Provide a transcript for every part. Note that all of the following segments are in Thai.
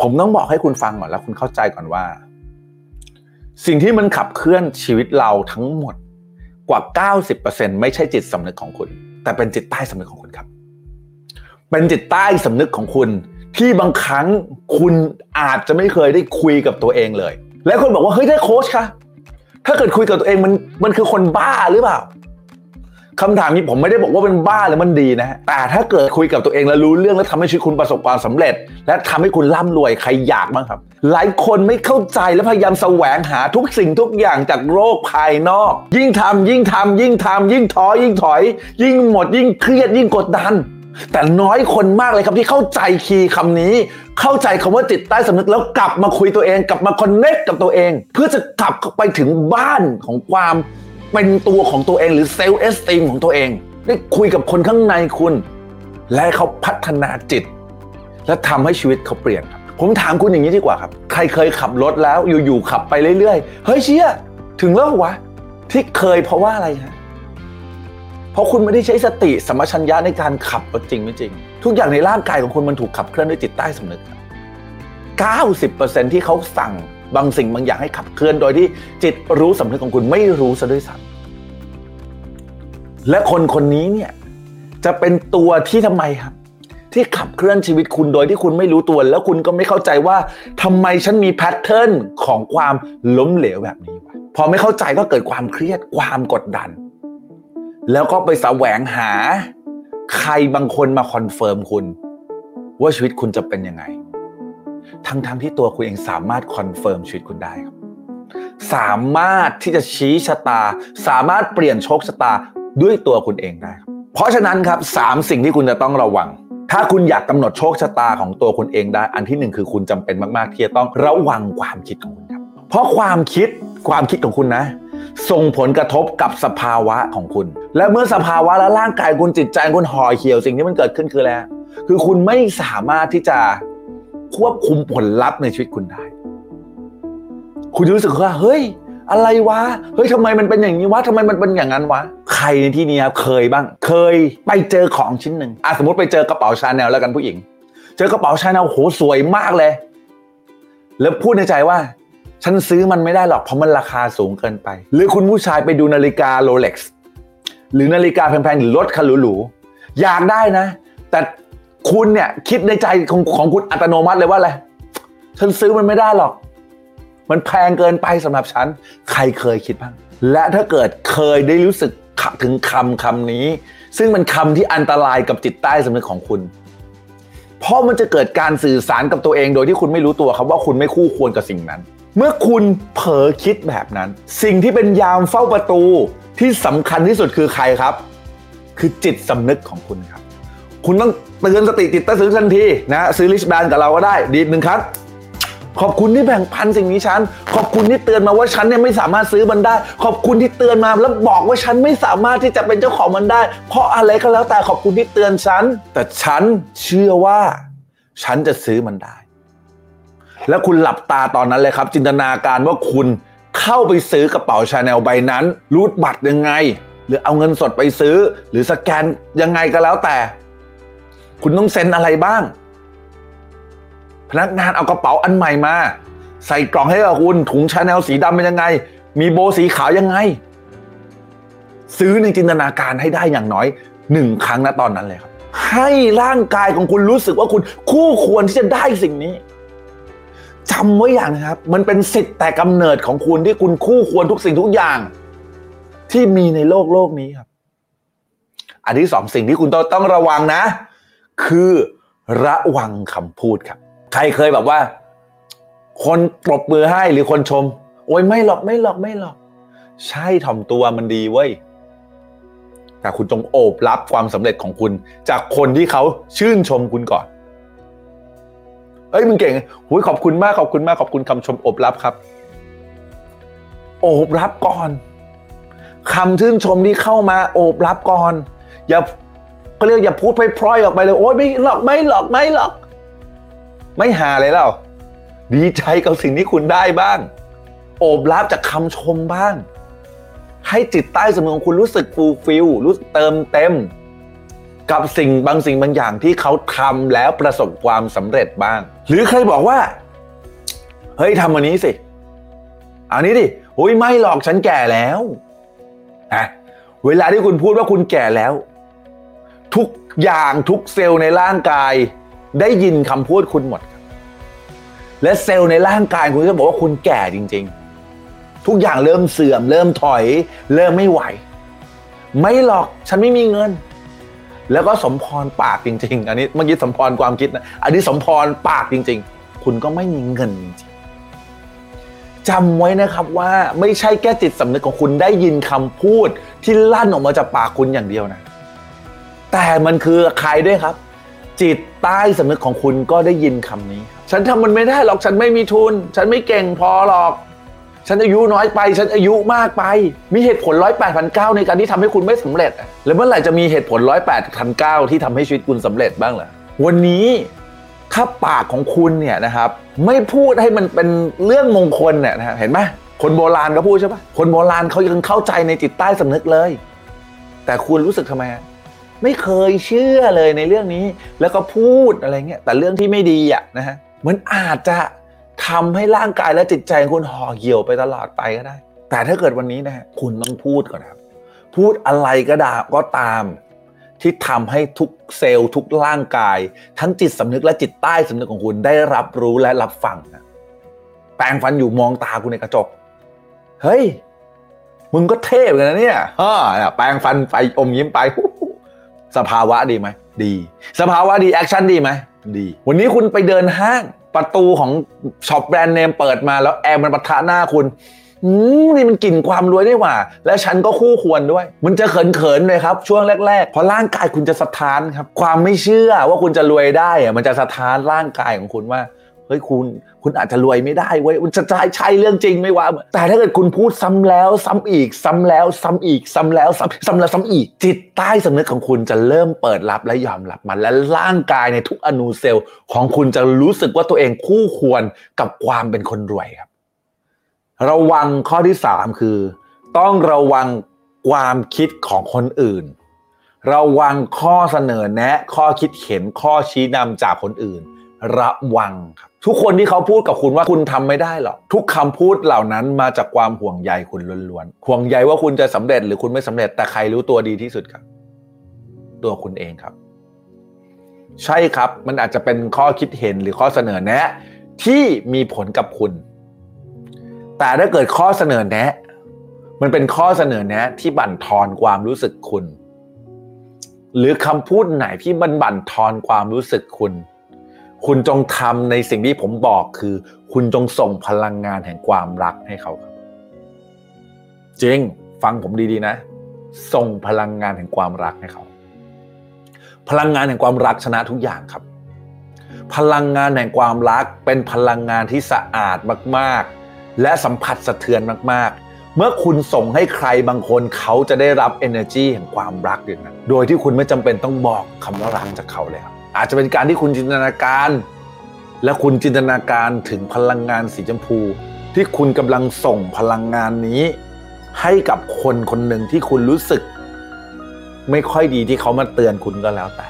ผมต้องบอกให้คุณฟังก่อนแล้วคุณเข้าใจก่อนว่า สิ่งที่มันขับเคลื่อนชีวิตเราทั้งหมดกว่า 90%ไม่ใช่จิตสำนึกของคุณ แต่เป็นจิตใต้สำนึกของคุณครับ เป็นจิตใต้สำนึกของคุณ ที่บางครั้งคุณอาจจะไม่เคยได้คุยกับตัวเองเลย และคนบอกว่าเฮ้ยได้โค้ชคะถ้าเกิดคุยกับตัวเองมันมันคือคนบ้าหรือเปล่า คำถามนี้ผมไม่ได้บอกว่าเป็นบ้าหรือมันดีนะ แต่ถ้าเกิดคุยกับตัวเองแล้วรู้เรื่องแล้วทำให้ชีวิตคุณประสบความสำเร็จ และทำให้คุณร่ำรวยใครอยากบ้างครับ หลายคนไม่เข้าใจและพยายามแสวงหาทุกสิ่งทุกอย่างจากโลกภายนอก ยิ่งทำยิ่งทำยิ่งทำยิ่งท้อยิ่งถอย ยิ่งหมด ยิ่งเครียดยิ่งกดดัน แต่น้อยคนมากเลยครับที่เข้าใจ key คำนี้ เข้าใจคำว่าจิตใต้สำนึกแล้วกลับมาคุยตัวเอง กลับมา connect กับตัวเอง เพื่อจะกลับไปถึงบ้านของความ เป็นตัวของตัวเองหรือ self-esteem ของตัวเอง ได้คุยกับคนข้างในคุณ และเขาพัฒนาจิต และทำให้ชีวิตเขาเปลี่ยนครับผมถามคุณอย่างนี้ดีกว่าครับ ใครเคยขับรถแล้วอยู่ๆขับไปเรื่อยๆ เฮ้ยเชี่ยถึงแล้ววะ ที่เคยเพราะว่าอะไรฮะเพราะคุณไม่ได้ใช้สติสมัชัญญะในการขับจริงไม่จริง ทุกอย่างในร่างกายของคุณมันถูกขับเคลื่อนด้วยจิตใต้สำนึก 90%ที่เขาสั่ง บางสิ่งบางอย่างให้ขับเคลื่อนโดยที่จิตรู้สำนึกของคุณไม่รู้ซะด้วยซ้ำและคนคนนี้เนี่ยจะเป็นตัวที่ทำไมครับ ที่ขับเคลื่อนชีวิตคุณโดยที่คุณไม่รู้ตัว แล้วคุณก็ไม่เข้าใจว่าทำไมฉันมี pattern ของความล้มเหลวแบบนี้วะพอไม่เข้าใจก็เกิดความเครียดความกดดัน แล้วก็ไปแสวงหา ใครบางคนมา confirm คุณ ว่าชีวิตคุณจะเป็นยังไง ทั้งๆทที่ตัวคุณเองสามารถ confirm ชีวิตคุณได้ครับ สามารถที่จะชี้ชะตา สามารถเปลี่ยนโชคชะตาด้วยตัวคุณเองได้ เพราะฉะนั้นครับสามสิ่งที่คุณจะต้องระวัง ถ้าคุณอยากกำหนดโชคชะตาของตัวคุณเองได้ อันที่หนึ่งคือคุณจำเป็นมากๆที่จะต้องระวังความคิดของคุณครับ เพราะความคิดความคิดของคุณนะ ส่งผลกระทบกับสภาวะของคุณ และเมื่อสภาวะและร่างกายคุณจิตใจคุณห่อเหี่ยวสิ่งที่มันเกิดขึ้นคืออะไรคือคุณไม่สามารถที่จะ ควบคุมผลลัพธ์ในชีวิตคุณได้ คุณจะรู้สึกว่าเฮ้ย อะไรวะ เฮ้ยทำไมมันเป็นอย่างนี้วะทำไมมันเป็นอย่างนั้นวะ ใครในที่นี้ครับเคยบ้าง เคยไปเจอของชิ้นหนึ่งอะสมมติไปเจอกระเป๋าชาแนลแล้วกันผู้หญิง เจอกระเป๋าชาแนลโหสวยมากเลย แล้วพูดในใจว่าฉันซื้อมันไม่ได้หรอกเพราะมันราคาสูงเกินไป หรือคุณผู้ชายไปดูนาฬิกาโรเล็กซ์หรือนาฬิกาแพงๆหรือรถคันหรูๆอยากได้นะ แต่ คุณเนี่ยคิดในใจของของคุณอัตโนมัติเลยว่าอะไร ฉันซื้อมันไม่ได้หรอก มันแพงเกินไปสำหรับฉัน ใครเคยคิดบ้าง และถ้าเกิดเคยได้รู้สึกถึงคำคำนี้ ซึ่งมันคำที่อันตรายกับจิตใต้สำนึกของคุณ เพราะมันจะเกิดการสื่อสารกับตัวเองโดยที่คุณไม่รู้ตัวครับว่าคุณไม่คู่ควรกับสิ่งนั้น เมื่อคุณเผลอคิดแบบนั้น สิ่งที่เป็นยามเฝ้าประตูที่สำคัญที่สุดคือใครครับ คือจิตสำนึกของคุณครับ คุณต้องเตือนสติจิตใต้สำนึกทันทีนะซื้อลิชแบนกับเราก็ได้ ดีหนึ่งครับ ขอบคุณที่แบ่งปันสิ่งนี้ฉัน ขอบคุณที่เตือนมาว่าฉันเนี่ยไม่สามารถซื้อมันได้ ขอบคุณที่เตือนมาแล้วบอกว่าฉันไม่สามารถที่จะเป็นเจ้าของมันได้ เพราะอะไรก็แล้วแต่ขอบคุณที่เตือนฉัน แต่ฉันเชื่อว่า ฉันจะซื้อมันได้ แล้วคุณหลับตาตอนนั้นเลยครับ จินตนาการว่าคุณเข้าไปซื้อกระเป๋าชาแนลใบนั้นรูดบัตรยังไง หรือเอาเงินสดไปซื้อ หรือสแกนยังไงก็แล้วแต่ คุณต้องเซ็นอะไรบ้าง พนักงานเอากระเป๋าอันใหม่มา ใส่กล่องให้กับคุณถุงชาแนลสีดำเป็นยังไง มีโบสีขาวยังไง ซื้อในจินตนาการให้ได้อย่างน้อยหนึ่งครั้งนะตอนนั้นเลยครับ ให้ร่างกายของคุณรู้สึกว่าคุณคู่ควรที่จะได้สิ่งนี้จำไว้อย่างนะครับ มันเป็นสิทธิ์แต่กำเนิดของคุณที่คุณคู่ควรทุกสิ่งทุกอย่าง ที่มีในโลกโลกนี้ครับ อันที่สองสิ่งที่คุณต้องระวังนะ คือระวังคำพูดครับ ใครเคยแบบว่า คนปรบมือให้หรือคนชม โอ้ยไม่หรอกไม่หรอกไม่หรอก ใช่ถ่อมตัวมันดีเว้ยแต่คุณจงโอบรับความสำเร็จของคุณ จากคนที่เขาชื่นชมคุณก่อนเอ้ยมึงเก่งหุยขอบคุณมากขอบคุณมากขอบคุณคำชมโอบรับครับ โอบรับก่อนคำชื่นชมที่เข้ามาโอบรับก่อน อย่า ก็เรียกอย่าพูดไปพร่อยออกไปเลย โอ้ยไม่หรอกไม่หรอกไม่หรอก ไม่หาเลยเล่าดีใจกับสิ่งที่คุณได้บ้าง โอบรับจากคำชมบ้าง ให้จิตใต้สมองของคุณรู้สึก fulfill รู้เติมเต็ม กับสิ่งบางสิ่งบางอย่างที่เขาทำแล้วประสบความสำเร็จบ้าง หรือเคยบอกว่า เฮ้ยทำอันนี้สิอันนี้ดิโอ้ยไม่หรอกฉันแก่แล้วนะเวลาที่คุณพูดว่าคุณแก่แล้ว ทุกอย่างทุกเซลล์ในร่างกาย ได้ยินคำพูดคุณหมด และเซลล์ในร่างกายคุณจะบอกว่าคุณแก่จริง ๆ ทุกอย่างเริ่มเสื่อม เริ่มถอย เริ่มไม่ไหว ไม่หรอกฉันไม่มีเงิน แล้วก็สมพรปากจริง ๆ อันนี้เมื่อกี้สมพรความคิดนะอันนี้สมพรปากจริง ๆ คุณก็ไม่มีเงินจริงจำไว้นะครับว่าไม่ใช่แค่จิตสำนึกของคุณได้ยินคำพูดที่ลั่นออกมาจากปากคุณอย่างเดียวนะ แต่มันคือใครด้วยครับ จิตใต้สำนึกของคุณก็ได้ยินคำนี้ ฉันทำมันไม่ได้หรอกฉันไม่มีทุน ฉันไม่เก่งพอหรอก ฉันอายุน้อยไป ฉันอายุมากไป มีเหตุผลร้อยแปดพันเก้าในการที่ทำให้คุณไม่สำเร็จ แล้วเมื่อไหร่จะมีเหตุผลร้อยแปดพันเก้าที่ทำให้ชีวิตคุณสำเร็จบ้างล่ะวันนี้ถ้าปากของคุณเนี่ยนะครับ ไม่พูดให้มันเป็นเรื่องมงคลเนี่ยนะเห็นไหมคนโบราณก็พูดใช่ปะคนโบราณเขายังเข้าใจในจิตใต้สำนึกเลย แต่คุณรู้สึกทำไม ไม่เคยเชื่อเลยในเรื่องนี้ แล้วก็พูดอะไรเงี้ยแต่เรื่องที่ไม่ดีอะนะฮะมันอาจจะทำให้ร่างกายและจิตใจคุณห่อเหี่ยวไปตลอดไปก็ได้ แต่ถ้าเกิดวันนี้นะฮะคุณต้องพูดก่อนครับ พูดอะไรก็ได้ก็ตาม ที่ทำให้ทุกเซลล์ทุกร่างกาย ทั้งจิตสำนึกและจิตใต้สำนึกของคุณได้รับรู้และรับฟังนะแปลงฟันอยู่มองตาคุณในกระจกเฮ้ยมึงก็เทพกันนะเนี่ยฮ่าแปลงฟันไปอมยิ้มไป สภาวะดีไหมดี สภาวะดี action ดีไหมดี วันนี้คุณไปเดินห้างประตูของ shop แบรนด์เนมเปิดมาแล้วแอร์มันปะทะหน้าคุณนี่มันกลิ่นความรวยนี่หว่า และฉันก็คู่ควรด้วย มันจะเขินๆเลยครับ ช่วงแรกๆ เพราะร่างกายคุณจะสะท้านครับ ความไม่เชื่อว่าคุณจะรวยได้อะมันจะสะท้านร่างกายของคุณว่า เฮ้ยคุณคุณอาจจะรวยไม่ได้เว้ยมันจะใช่เรื่องจริงไหมวะ แต่ถ้าเกิดคุณพูดซ้ำแล้วซ้ำอีก ซ้ำแล้วซ้ำอีก ซ้ำแล้วซ้ำซ้ำแล้วซ้ำอีก จิตใต้สำนึกของคุณจะเริ่มเปิดรับและยอมรับมัน และร่างกายในทุกอนูเซลล์ ของคุณจะรู้สึกว่าตัวเองคู่ควรกับความเป็นคนรวยครับ ระวังข้อที่สามคือ ต้องระวังความคิดของคนอื่น ระวังข้อเสนอแนะ ข้อคิดเห็นข้อชี้นำจากคนอื่น ระวังครับ ทุกคนที่เขาพูดกับคุณว่าคุณทำไม่ได้หรอกทุกคำพูดเหล่านั้นมาจากความห่วงใยคุณล้วนๆห่วงใยว่าคุณจะสำเร็จหรือคุณไม่สำเร็จแต่ใครรู้ตัวดีที่สุดครับ ตัวคุณเองครับ ใช่ครับมันอาจจะเป็นข้อคิดเห็นหรือข้อเสนอแนะ ที่มีผลกับคุณ แต่ถ้าเกิดข้อเสนอแนะ มันเป็นข้อเสนอแนะ ที่บั่นทอนความรู้สึกคุณ หรือคำพูดไหนที่มันบั่นทอนความรู้สึกคุณ คุณจงทำในสิ่งที่ผมบอกคือ คุณจงส่งพลังงานแห่งความรักให้เขาครับจริงฟังผมดีๆนะ ส่งพลังงานแห่งความรักให้เขา พลังงานแห่งความรักชนะทุกอย่างครับ พลังงานแห่งความรักเป็นพลังงานที่สะอาดมากๆ และสัมผัสสะเทือนมากๆเมื่อคุณส่งให้ใครบางคนเขาจะได้รับ energy แห่งความรักอย่างนั้น โดยที่คุณไม่จำเป็นต้องบอกคำว่ารักจากเขาเลยครับ อาจจะเป็นการที่คุณจินตนาการ และคุณจินตนาการถึงพลังงานสีชมพู ที่คุณกำลังส่งพลังงานนี้ ให้กับคนคนหนึ่งที่คุณรู้สึก ไม่ค่อยดีที่เขามาเตือนคุณก็แล้วแต่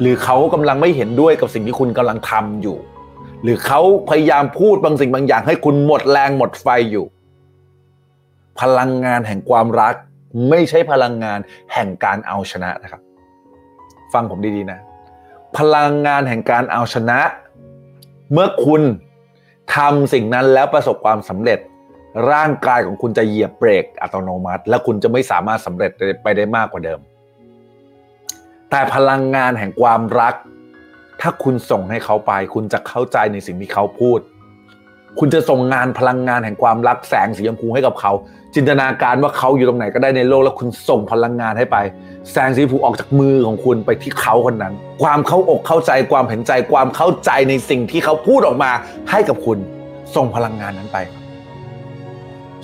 หรือเขากำลังไม่เห็นด้วยกับสิ่งที่คุณกำลังทำอยู่ หรือเขาพยายามพูดบางสิ่งบางอย่าง ให้คุณหมดแรงหมดไฟอยู่ พลังงานแห่งความรัก ไม่ใช่พลังงานแห่งการเอาชนะนะครับ ฟังผมดีๆนะ พลังงานแห่งการเอาชนะ เมื่อคุณทำสิ่งนั้นแล้วประสบความสำเร็จ ร่างกายของคุณจะเหยียบเบรกอัตโนมัติ และคุณจะไม่สามารถสำเร็จไปได้มากกว่าเดิม แต่พลังงานแห่งความรัก ถ้าคุณส่งให้เขาไป คุณจะเข้าใจในสิ่งที่เขาพูด คุณจะส่งงานพลังงานแห่งความรักแสงสีชมพูให้กับเขา จินตนาการว่าเขาอยู่ตรงไหนก็ได้ในโลกแล้วคุณส่งพลังงานให้ไป แสงสีชมพูออกจากมือของคุณไปที่เขาคนนั้น ความเข้าอกเข้าใจความเห็นใจความเข้าใจในสิ่งที่เขาพูดออกมาให้กับคุณ ส่งพลังงานนั้นไป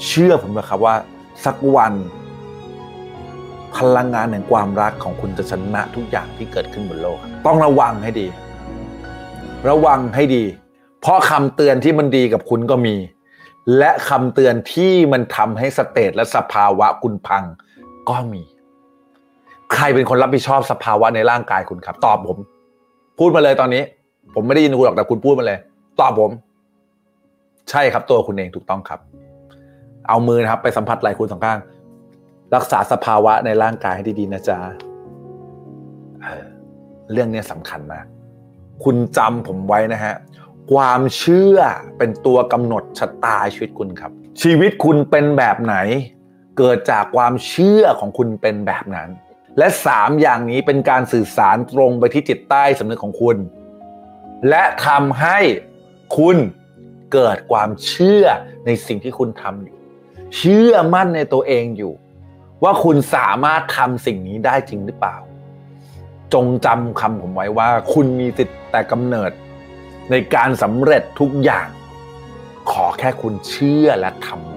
เชื่อผมไหมครับว่า สักวัน พลังงานแห่งความรักของคุณจะชนะทุกอย่างที่เกิดขึ้นบนโลก ต้องระวังให้ดี ระวังให้ดี เพราะคำเตือนที่มันดีกับคุณก็มี และคำเตือนที่มันทำให้สเตตและสภาวะคุณพังก็มีใใครเป็นคนรับผิดชอบสภาวะในร่างกายคุณครับ ตอบผม พูดมาเลยตอนนี้ ผมไม่ได้ยินคุณหรอกแต่คุณพูดมาเลย ตอบผม ใช่ครับตัวคุณเองถูกต้องครับ เอามือนะครับ ไปสัมผัสไหล่คุณสองข้าง รักษาสภาวะในร่างกายให้ดีๆนะจ๊ะเรื่องนี้สำคัญมาก คุณจำผมไว้นะฮะ ความเชื่อเป็นตัวกำหนดชะตาชีวิตคุณครับ ชีวิตคุณเป็นแบบไหน เกิดจากความเชื่อของคุณเป็นแบบนั้น และสามอย่างนี้เป็นการสื่อสารตรงไปที่จิตใต้สำนึกของคุณ และทำให้คุณเกิดความเชื่อในสิ่งที่คุณทำอยู่ เชื่อมั่นในตัวเองอยู่ ว่าคุณสามารถทำสิ่งนี้ได้จริงหรือเปล่า จงจำคำผมไว้ว่า คุณมีสิทธิ์แต่กำเนิด ในการสำเร็จทุกอย่าง ขอแค่คุณเชื่อและทำ